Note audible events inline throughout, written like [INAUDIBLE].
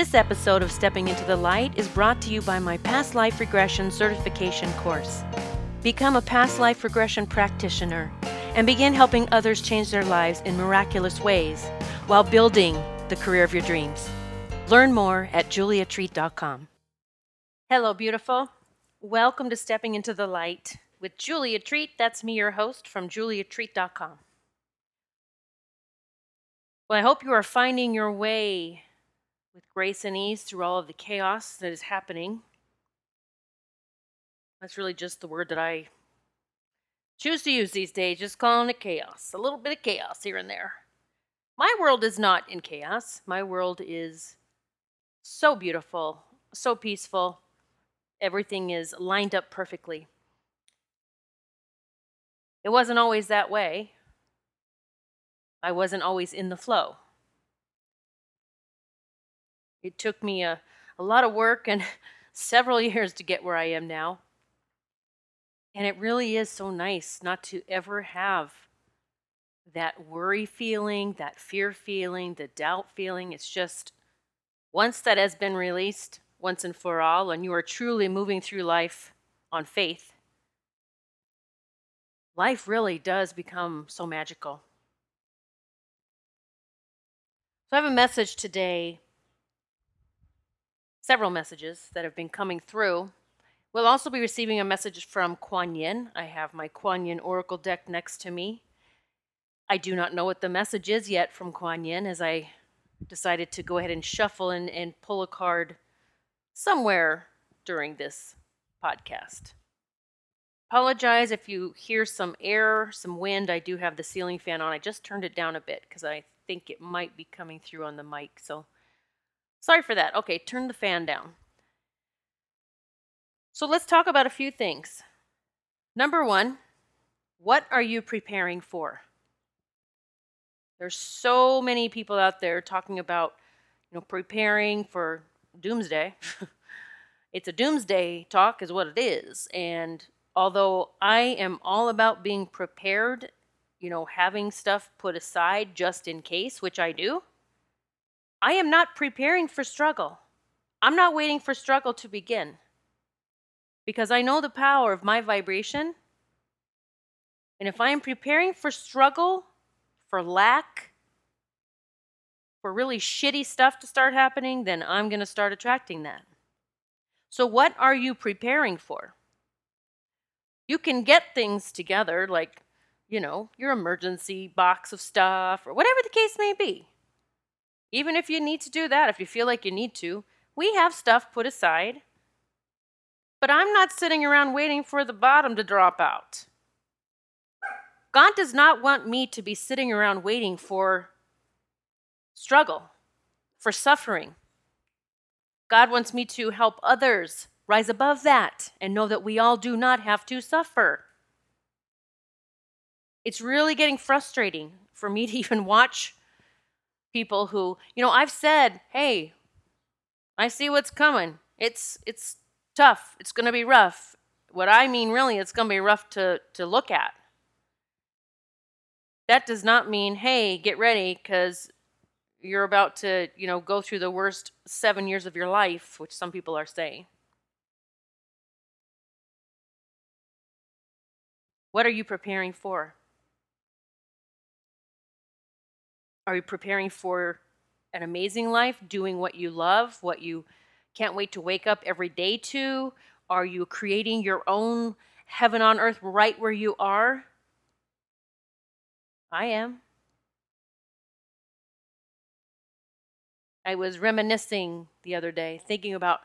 This episode of Stepping into the Light is brought to you by my Past Life Regression Certification course. Become a past life regression practitioner and begin helping others change their lives in miraculous ways while building the career of your dreams. Learn more at juliatreat.com. Hello, beautiful. Welcome to Stepping into the Light with Julia Treat. That's me, your host from juliatreat.com. Well, I hope you are finding your way with grace and ease through all of the chaos that is happening. That's really just the word that I choose to use these days, just calling it chaos. A little bit of chaos here and there. My world is not in chaos. My world is so beautiful, so peaceful. Everything is lined up perfectly. It wasn't always that way. I wasn't always in the flow. It took me a, a lot of work and [LAUGHS] several [LAUGHS] years to get where I am now. And it really is so nice not to ever have that worry feeling, that fear feeling, the doubt feeling. It's just once that has been released once and for all, and you are truly moving through life on faith, life really does become so magical. So, I have a message today several messages that have been coming through. We'll also be receiving a message from Kuan Yin. I have my Kuan Yin Oracle deck next to me. I do not know what the message is yet from Kuan Yin as I decided to go ahead and shuffle and, and pull a card somewhere during this podcast. Apologize if you hear some air, some wind. I do have the ceiling fan on. I just turned it down a bit because I think it might be coming through on the mic. So Sorry for that. Okay, turn the fan down. So let's talk about a few things. Number one, what are you preparing for? There's so many people out there talking about, you know, preparing for doomsday. [LAUGHS] it's a doomsday talk, is what it is. And although I am all about being prepared, you know, having stuff put aside just in case, which I do, I am not preparing for struggle. I'm not waiting for struggle to begin because I know the power of my vibration. And if I am preparing for struggle, for lack, for really shitty stuff to start happening, then I'm going to start attracting that. So, what are you preparing for? You can get things together, like, you know, your emergency box of stuff or whatever the case may be. Even if you need to do that, if you feel like you need to, we have stuff put aside. But I'm not sitting around waiting for the bottom to drop out. God does not want me to be sitting around waiting for struggle, for suffering. God wants me to help others rise above that and know that we all do not have to suffer. It's really getting frustrating for me to [LAUGHS] even watch people who, you know, I've said, "Hey, I see what's coming. It's it's tough. It's going to be rough." What I mean really, it's going to be rough to to look at. That does not mean, "Hey, get ready cuz you're about to, you know, go through the worst 7 years of your life," which some people are saying. What are you preparing for? Are you preparing for an amazing life, doing what you love, what you can't wait to wake up every day to? Are you creating your own heaven on earth right where you are? I am. I was reminiscing the other day, thinking about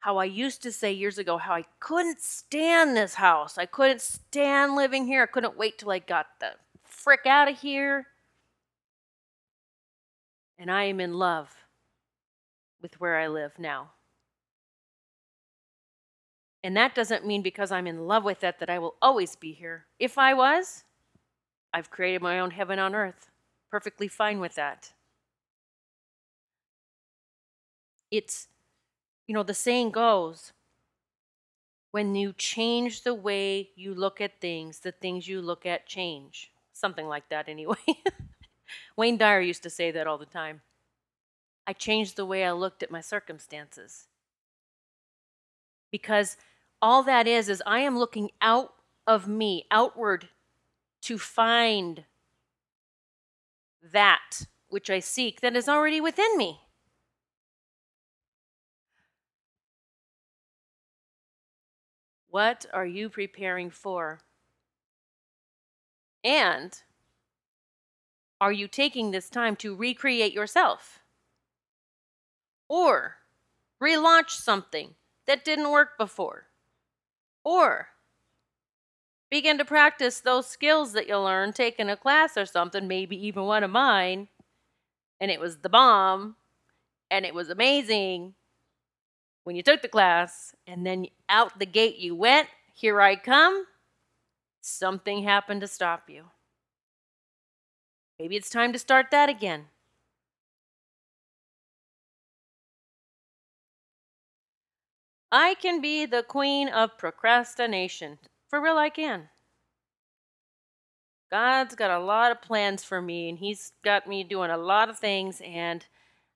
how I used to say years ago how I couldn't stand this house. I couldn't stand living here. I couldn't wait till I got the frick out of here and I am in love with where I live now. And that doesn't mean because I'm in love with it that I will always be here. If I was, I've created my own heaven on earth. Perfectly fine with that. It's, you know, the saying goes when you change the way you look at things, the things you look at change. Something like that, anyway. [LAUGHS] Wayne Dyer used to say that all the time. I changed the way I looked at my circumstances. Because all that is, is I am looking out of me, outward, to find that which I seek that is already within me. What are you preparing for? And are you taking this time to recreate yourself? Or relaunch something that didn't work before? Or begin to practice those skills that you learned taking a class or something, maybe even one of mine, and it was the bomb and it was amazing when you took the class and then out the gate you went, here I come, something happened to stop you. Maybe it's time to start that again. I can be the queen of procrastination. For real, I can. God's got a lot of plans for me, and He's got me doing a lot of things, and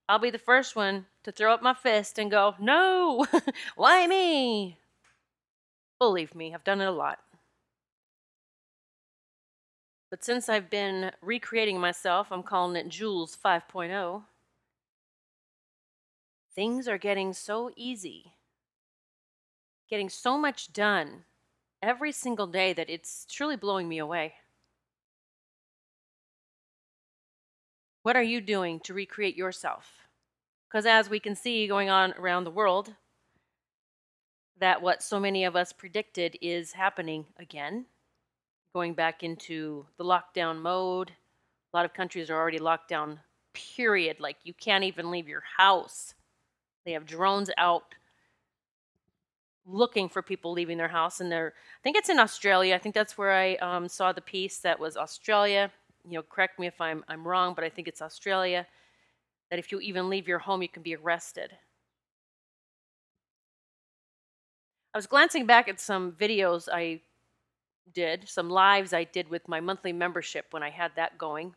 I'll be the first one to throw up my fist and go, No, [LAUGHS] why me? Believe me, I've done it a lot. But since I've been recreating myself, I'm calling it Jules 5.0, things are getting so easy, getting so much done every single day that it's truly blowing me away. What are you doing to recreate yourself? Because as we can see going on around the world, that what so many of us predicted is happening again, going back into the lockdown mode. A lot of countries are already locked down, period. Like you can't even leave your house. They have drones out looking for people leaving their house and they're i think it's in australia i think that's where i um, saw the piece that was australia you know correct me if i'm i'm wrong but i think it's australia that if you even leave your home you can be arrested i was glancing back at some videos i did some lives i did with my monthly membership when i had that going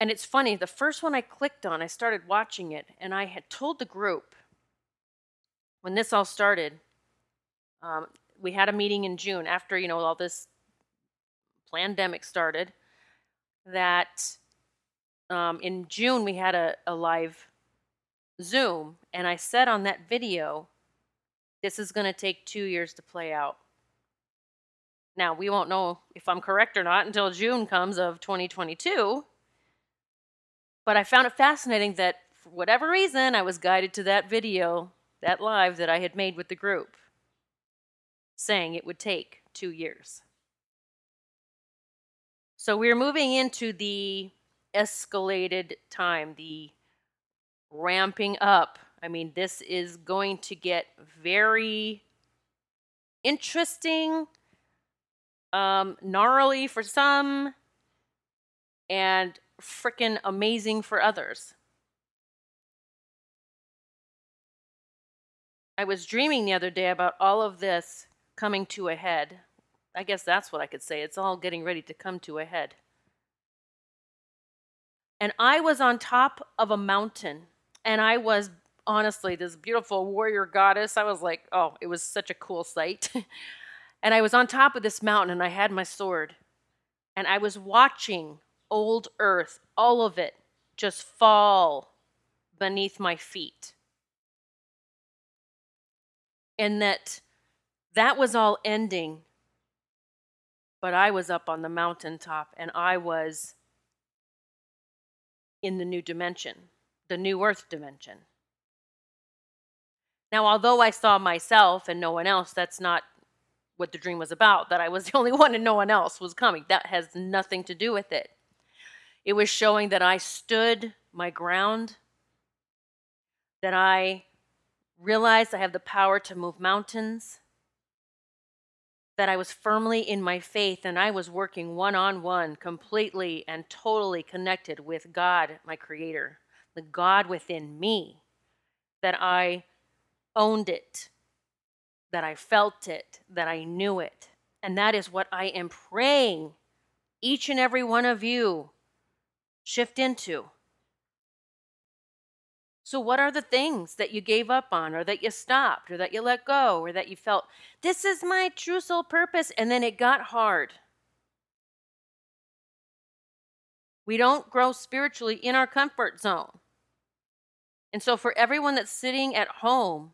and it's funny the first one i clicked on i started watching it and i had told the group when this all started, um, we had a meeting in June after you know all this pandemic started. That um, in June we had a, a live Zoom, and I said on that video, this is going to take two years to play out. Now, we won't know if I'm correct or not until June comes of 2022. But I found it fascinating that for whatever reason, I was guided to that video that live that I had made with the group, saying it would take two years. So we're moving into the escalated time, the ramping up. I mean, this is going to get very interesting, um, gnarly for some, and freaking amazing for others. I was dreaming the other day about all of this coming to a head. I guess that's what I could say. It's all getting ready to come to a head. And I was on top of a mountain, and I was honestly this beautiful warrior goddess. I was like, oh, it was such a cool sight. [LAUGHS] and I was on top of this mountain, and I had my sword, and I was watching old earth, all of it, just fall beneath my feet. And that that was all ending but i was up on the mountaintop and i was in the new dimension the new earth dimension. Now although i saw myself and no one else that's not what the dream was about that i was [LAUGHS] the only one and no one else was coming. That has nothing to do with it. It was showing that i stood my ground that i realized I have the power to move mountains, that I was firmly in my faith and I was working one on one, completely and totally connected with God, my Creator, the God within me, that I owned it, that I felt it, that I knew it. And that is what I am praying each and every one of you shift into So, what are the things that you gave up on, or that you stopped, or that you let go, or that you felt, this is my true soul purpose, and then it got hard? We don't grow spiritually in our comfort zone. And so, for everyone that's sitting at home,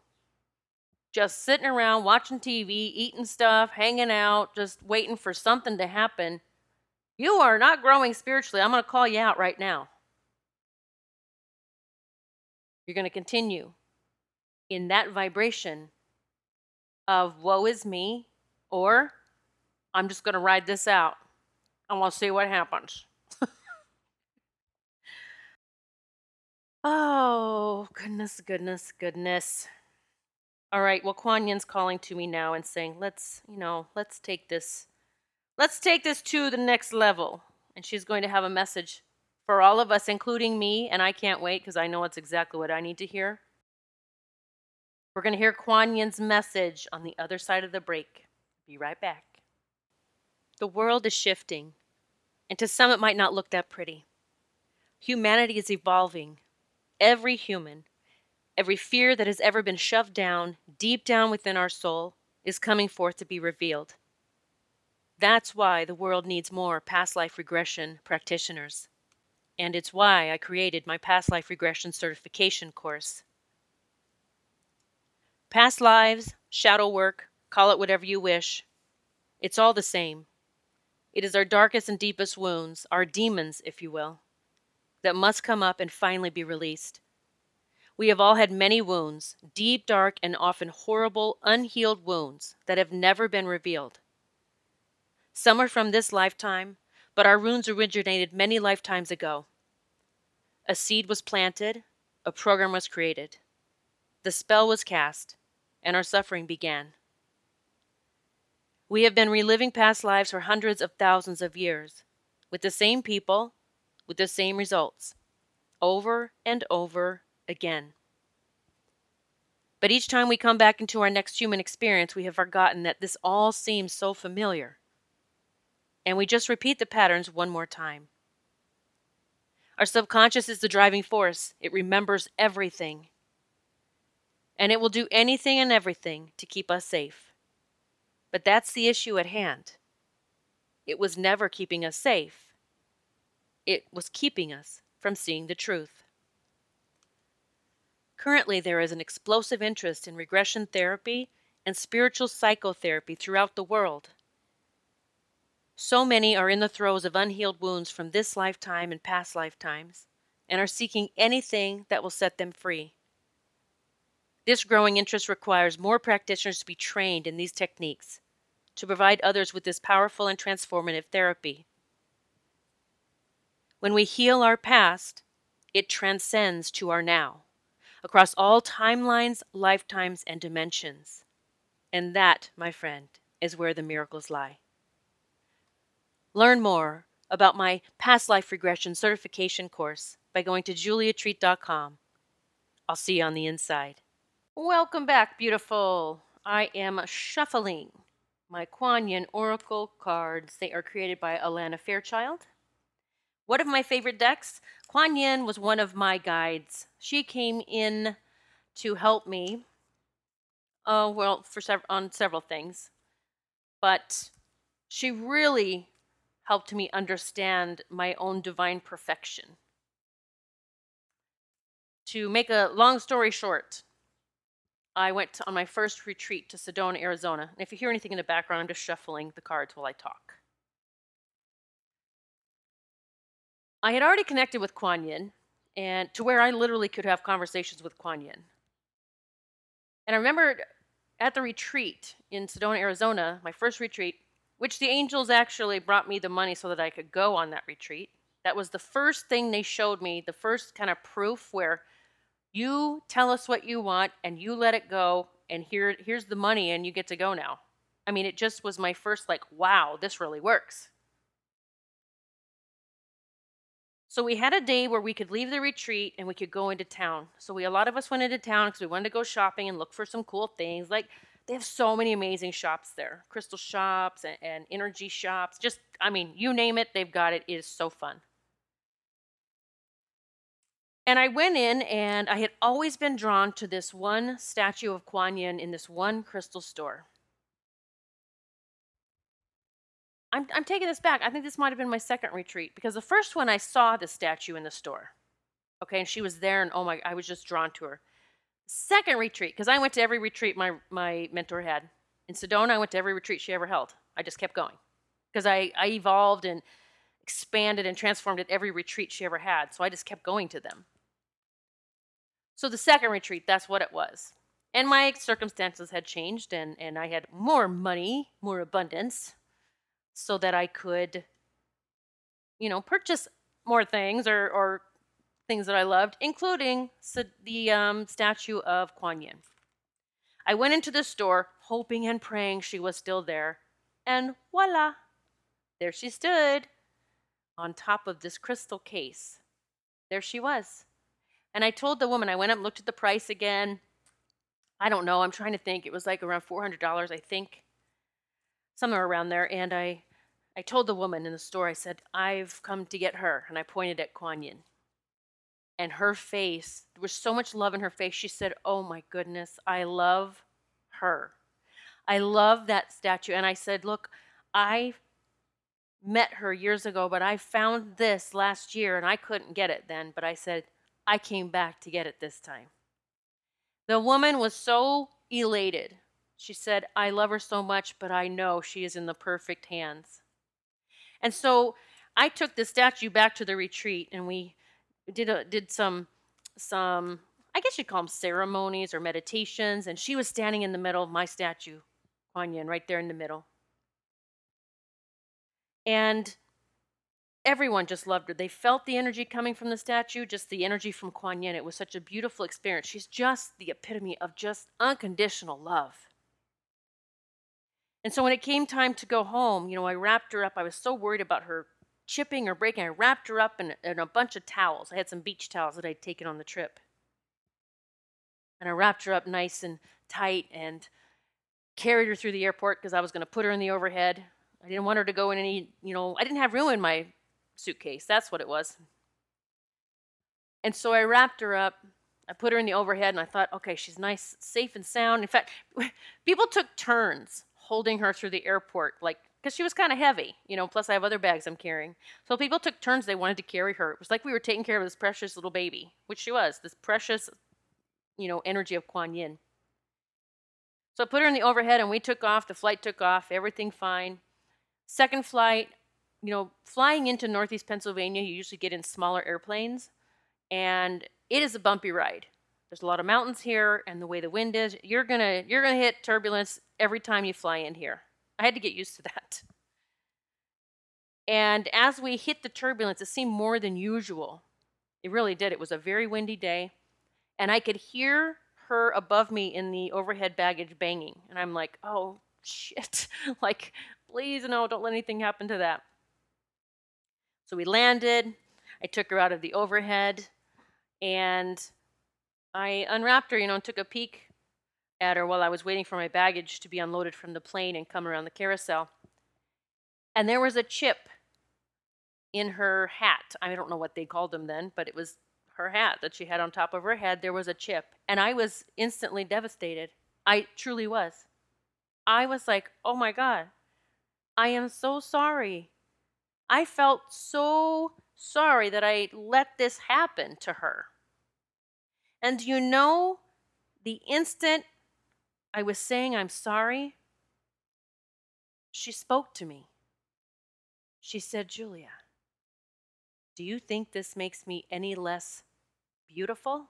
just sitting around watching TV, eating stuff, hanging out, just waiting for something to happen, you are not growing spiritually. I'm going to call you out right now. You're going to continue in that vibration of woe is me, or I'm just going to ride this out. and we'll see what happens. [LAUGHS] oh, goodness, goodness, goodness. All right, well, Kuan Yin's calling to me now and saying, let's, you know, let's take this, let's take this to the next level. And she's going to have a message for all of us, including me, and I can't wait because I know it's exactly what I need to hear. We're going to hear Kuan Yin's message on the other side of the break. Be right back. The world is shifting, and to some it might not look that pretty. Humanity is evolving. Every human, Every fear that has ever been shoved down, deep down within our soul, is coming forth to be revealed. That's why the world needs more past life regression practitioners. And it's why I created my past life regression certification course. Past lives, shadow work, call it whatever you wish. It's all the same. It is our darkest and deepest wounds, our demons, if you will, that must come up and finally be released. We have all had many wounds, deep, dark, and often horrible, unhealed wounds that have never been revealed. Some are from this lifetime, but our wounds originated many lifetimes ago. A seed was planted, a program was created, the spell was cast, and our suffering began. We have been reliving past lives for hundreds of thousands of years, with the same people, with the same results, over and over again. But each time we come back into our next human experience, we have forgotten that this all seems so familiar. And we just repeat the patterns one more time. Our subconscious is the driving force, it remembers everything. And it will do anything and everything to keep us safe. But that's the issue at hand. It was never keeping us safe, it was keeping us from seeing the truth. Currently, there is an explosive interest in regression therapy and spiritual psychotherapy throughout the world. So many are in the throes of unhealed wounds from this lifetime and past lifetimes and are seeking anything that will set them free. This growing interest requires more practitioners to be trained in these techniques to provide others with this powerful and transformative therapy. When we heal our past, it transcends to our now across all timelines, lifetimes, and dimensions. And that, my friend, is where the miracles lie. Learn more about my past life regression certification course by going to juliatreat.com. I'll see you on the inside. Welcome back, beautiful. I am shuffling my Kuan Yin Oracle cards. They are created by Alana Fairchild. One of my favorite decks, Kuan Yin was one of my guides. She came in to help me. Oh, well, for sev- on several things. But she really helped me understand my own divine perfection. To make a long story short, I went on my first retreat to Sedona, Arizona. And if you hear anything in the background, I'm just shuffling the cards while I talk. I had already connected with Kuan Yin, and to where I literally could have conversations with Kuan Yin. And I remember at the retreat in Sedona, Arizona, my first retreat, which the angels actually brought me the money so that I could go on that retreat. That was the first thing they showed me, the first kind of proof where you tell us what you want and you let it go and here here's the money and you get to go now. I mean, it just was my first like, wow, this really works. So we had a day where we could leave the retreat and we could go into town. So we a lot of us went into town because we wanted to go shopping and look for some cool things. Like they have so many amazing shops there, crystal shops and, and energy shops. Just I mean, you name it, they've got it. It is so fun. And I went in and I had always been drawn to this one statue of Kuan Yin in this one crystal store. I'm, I'm taking this back. I think this might have been my second retreat because the first one I saw the statue in the store. Okay, and she was there, and oh my, I was just drawn to her. Second retreat, because I went to every retreat my, my mentor had. In Sedona, I went to every retreat she ever held. I just kept going because I, I evolved and expanded and transformed at every retreat she ever had. So I just kept going to them. So the second retreat, that's what it was. And my circumstances had changed, and, and I had more money, more abundance, so that I could, you know, purchase more things or, or things that I loved, including the um, statue of Kuan Yin. I went into the store hoping and praying she was still there, and voila, there she stood on top of this crystal case. There she was. And I told the woman, I went up and looked at the price again. I don't know, I'm trying to think. It was like around $400, I think, somewhere around there. And I, I told the woman in the store, I said, I've come to get her. And I pointed at Kuan Yin. And her face, there was so much love in her face. She said, Oh my goodness, I love her. I love that statue. And I said, Look, I met her years ago, but I found this last year and I couldn't get it then. But I said, I came back to get it this time. The woman was so elated. She said, I love her so much, but I know she is in the perfect hands. And so I took the statue back to the retreat and we did a, did some some I guess you'd call them ceremonies or meditations, and she was standing in the middle of my statue, Kuan Yin, right there in the middle. And everyone just loved her. They felt the energy coming from the statue, just the energy from Kuan Yin. It was such a beautiful experience. She's just the epitome of just unconditional love. And so when it came time to go home, you know, I wrapped her up. I was so worried about her chipping or breaking. I wrapped her up in, in a bunch of towels. I had some beach towels that I'd taken on the trip. And I wrapped her up nice and tight and carried her through the airport because I was going to put her in the overhead. I didn't want her to go in any, you know, I didn't have room in my suitcase. That's what it was. And so I wrapped her up. I put her in the overhead and I thought, okay, she's nice, safe and sound. In fact, [LAUGHS] people took turns holding her through the airport, like, because she was kind of heavy, you know, plus I have other bags I'm carrying. So people took turns, they wanted to carry her. It was like we were taking care of this precious little baby, which she was, this precious, you know, energy of Kuan Yin. So I put her in the overhead and we took off. The flight took off, everything fine. Second flight, you know, flying into Northeast Pennsylvania, you usually get in smaller airplanes, and it is a bumpy ride. There's a lot of mountains here, and the way the wind is, you're gonna you're gonna hit turbulence every time you fly in here. I had to get used to that. And as we hit the turbulence, it seemed more than usual. It really did. It was a very windy day, and I could hear her above me in the overhead baggage banging, and I'm like, oh shit! [LAUGHS] like Please, no, don't let anything happen to that. So we landed. I took her out of the overhead and I unwrapped her, you know, and took a peek at her while I was waiting for my baggage to be unloaded from the plane and come around the carousel. And there was a chip in her hat. I don't know what they called them then, but it was her hat that she had on top of her head. There was a chip. And I was instantly devastated. I truly was. I was like, oh my God, I am so sorry. I felt so sorry that I let this happen to her. And you know, the instant I was saying I'm sorry, she spoke to me. She said, Julia, do you think this makes me any less beautiful?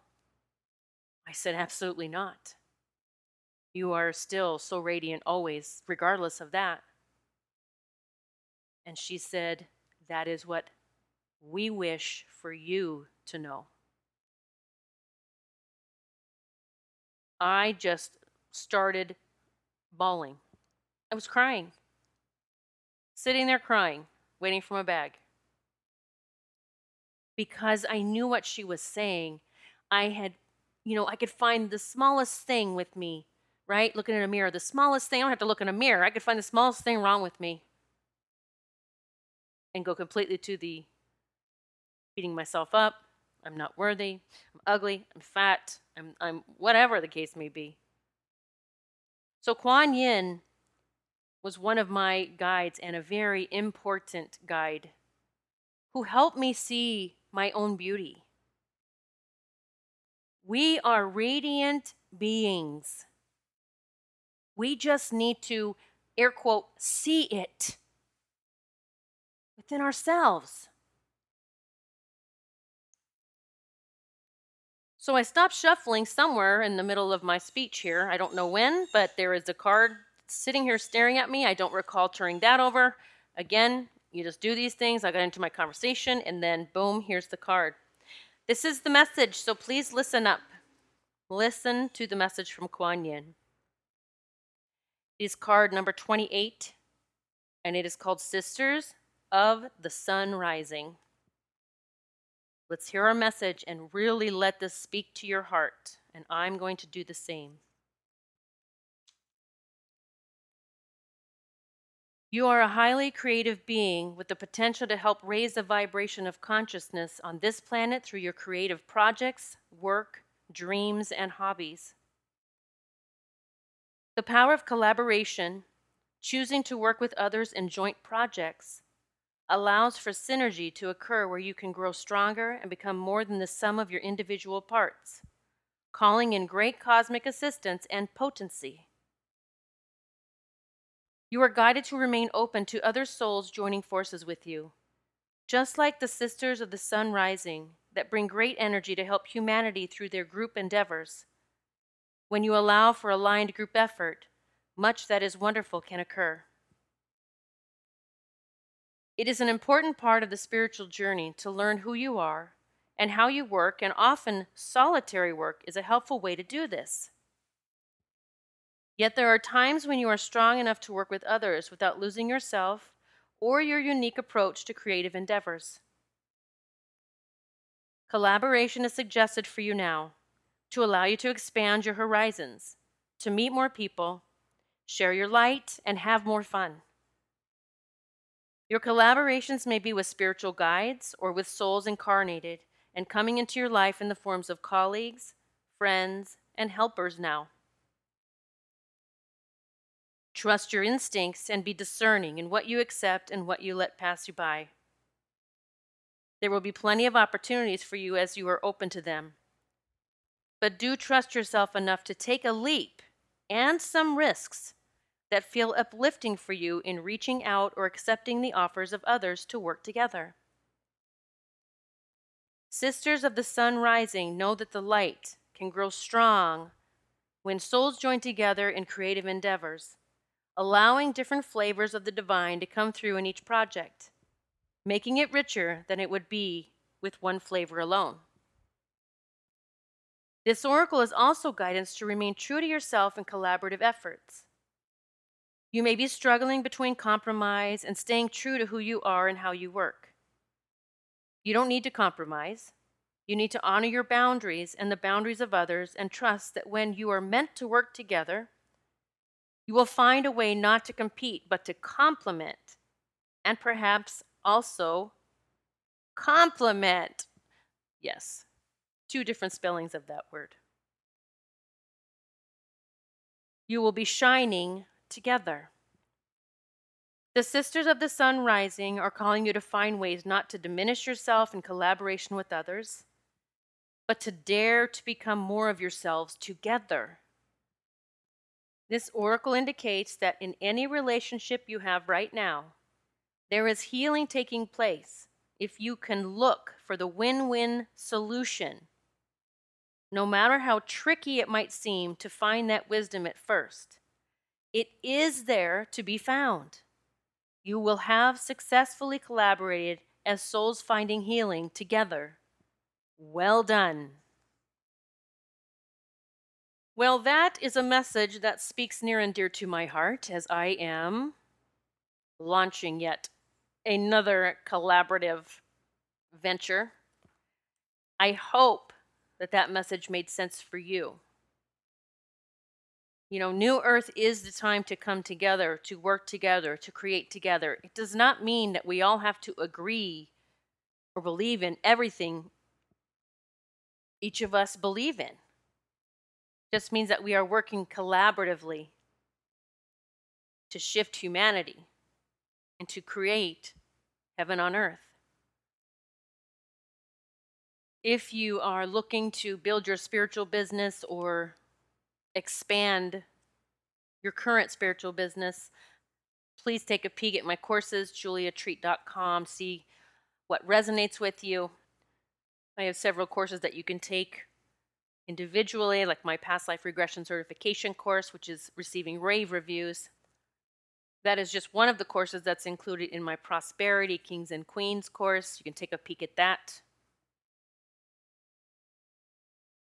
I said, absolutely not. You are still so radiant always, regardless of that. And she said, That is what we wish for you to know. I just started bawling. I was crying, sitting there crying, waiting for my bag. Because I knew what she was saying. I had, you know, I could find the smallest thing with me, right? Looking in a mirror, the smallest thing. I don't have to look in a mirror. I could find the smallest thing wrong with me and go completely to the beating myself up, I'm not worthy, I'm ugly, I'm fat, I'm, I'm whatever the case may be. So Kuan Yin was one of my guides and a very important guide who helped me see my own beauty. We are radiant beings. We just need to, air quote, see it within ourselves. So I stopped shuffling somewhere in the middle of my speech here. I don't know when, but there is a card sitting here staring at me. I don't recall turning that over. Again, you just do these things. I got into my conversation, and then boom, here's the card. This is the message, so please listen up. Listen to the message from Kuan Yin. It is card number 28, and it is called Sisters of the Sun Rising. Let's hear our message and really let this speak to your heart, and I'm going to do the same. You are a highly creative being with the potential to help raise the vibration of consciousness on this planet through your creative projects, work, dreams, and hobbies. The power of collaboration, choosing to work with others in joint projects, allows for synergy to occur where you can grow stronger and become more than the sum of your individual parts, calling in great cosmic assistance and potency. You are guided to remain open to other souls joining forces with you, just like the Sisters of the Sun Rising that bring great energy to help humanity through their group endeavors. When you allow for aligned group effort, much that is wonderful can occur. It is an important part of the spiritual journey to learn who you are and how you work, and often solitary work is a helpful way to do this. Yet there are times when you are strong enough to work with others without losing yourself or your unique approach to creative endeavors. Collaboration is suggested for you now to allow you to expand your horizons, to meet more people, share your light, and have more fun. Your collaborations may be with spiritual guides or with souls incarnated and coming into your life in the forms of colleagues, friends, and helpers now. Trust your instincts and be discerning in what you accept and what you let pass you by. There will be plenty of opportunities for you as you are open to them. But do trust yourself enough to take a leap and some risks that feel uplifting for you in reaching out or accepting the offers of others to work together. Sisters of the Sun Rising know that the light can grow strong when souls join together in creative endeavors allowing different flavors of the divine to come through in each project, making it richer than it would be with one flavor alone. This oracle is also guidance to remain true to yourself in collaborative efforts. You may be struggling between compromise and staying true to who you are and how you work. You don't need to compromise. You need to honor your boundaries and the boundaries of others and trust that when you are meant to work together, you will find a way not to compete, but to complement and perhaps also complement. Yes, two different spellings of that word. You will be shining together. The Sisters of the Sun Rising are calling you to find ways not to diminish yourself in collaboration with others, but to dare to become more of yourselves together this oracle indicates that in any relationship you have right now, there is healing taking place if you can look for the win win solution. No matter how tricky it might seem to find that wisdom at first, it is there to be found. You will have successfully collaborated as souls finding healing together. Well done. Well, that is a message that speaks near and dear to my heart as I am launching yet another collaborative venture. I hope that that message made sense for you. You know, New Earth is the time to come together, to work together, to create together. It does not mean that we all have to agree or believe in everything each of us believe in. Just means that we are working collaboratively to shift humanity and to create heaven on earth. If you are looking to build your spiritual business or expand your current spiritual business, please take a peek at my courses, juliatreat.com, see what resonates with you. I have several courses that you can take individually, like my past life regression certification course, which is receiving rave reviews. That is just one of the courses that's included in my Prosperity Kings and Queens course. You can take a peek at that.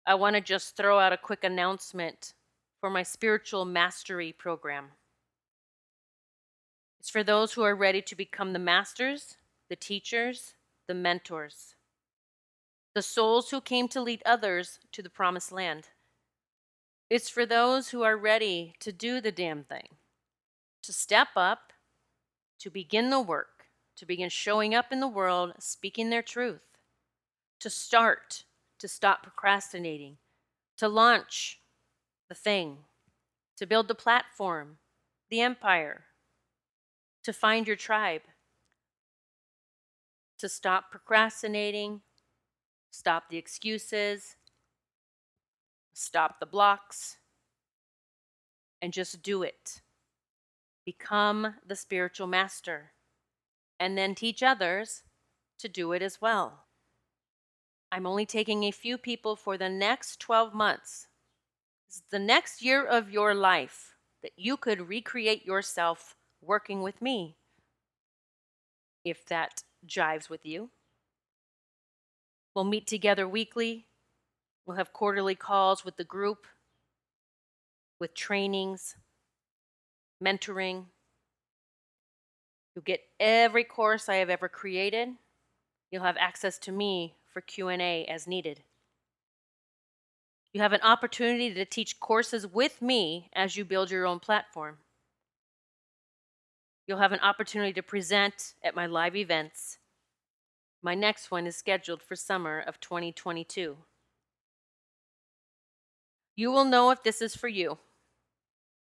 I want to just throw out a quick announcement for my spiritual mastery program. It's for those who are ready to become the masters, the teachers, the mentors, the souls who came to lead others to the promised land. It's for those who are ready to do the damn thing, to step up, to begin the work, to begin showing up in the world, speaking their truth, to start to stop procrastinating, to launch the thing, to build the platform, the empire, to find your tribe, to stop procrastinating, stop the excuses, stop the blocks, and just do it. Become the spiritual master, and then teach others to do it as well. I'm only taking a few people for the next 12 months. It's the next year of your life that you could recreate yourself working with me. If that jives with you, we'll meet together weekly. We'll have quarterly calls with the group, with trainings, mentoring. You'll get every course I have ever created. You'll have access to me for Q&A as needed. You have an opportunity to teach courses with me as you build your own platform. You'll have an opportunity to present at my live events. My next one is scheduled for summer of 2022. You will know if this is for you.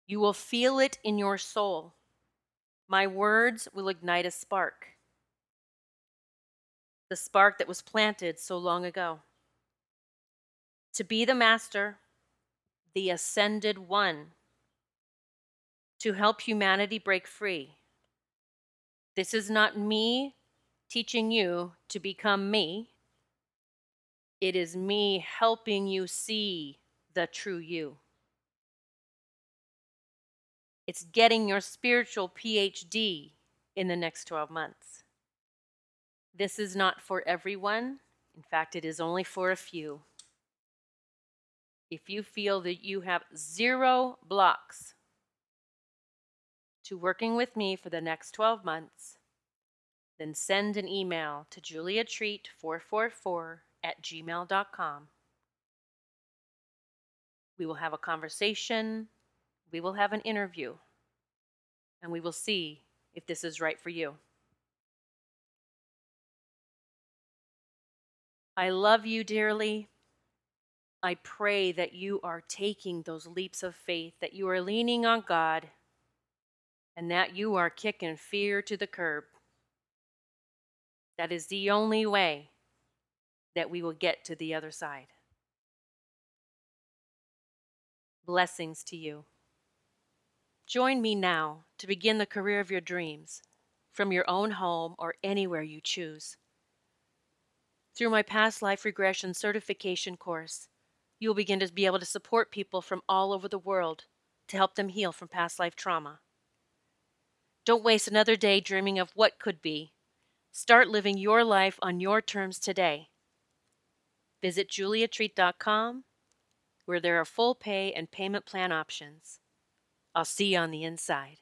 You will feel it in your soul. My words will ignite a spark the spark that was planted so long ago. To be the master, the ascended one, to help humanity break free. This is not me teaching you to become me. It is me helping you see the true you. It's getting your spiritual PhD in the next 12 months. This is not for everyone. In fact, it is only for a few. If you feel that you have zero blocks to working with me for the next 12 months, then send an email to juliatreat444 at gmail.com. We will have a conversation, we will have an interview, and we will see if this is right for you. I love you dearly. I pray that you are taking those leaps of faith, that you are leaning on God, and that you are kicking fear to the curb. That is the only way that we will get to the other side. Blessings to you. Join me now to begin the career of your dreams from your own home or anywhere you choose. Through my past life regression certification course, you will begin to be able to support people from all over the world to help them heal from past life trauma. Don't waste another day dreaming of what could be. Start living your life on your terms today. Visit juliatreat.com, where there are full pay and payment plan options. I'll see you on the inside.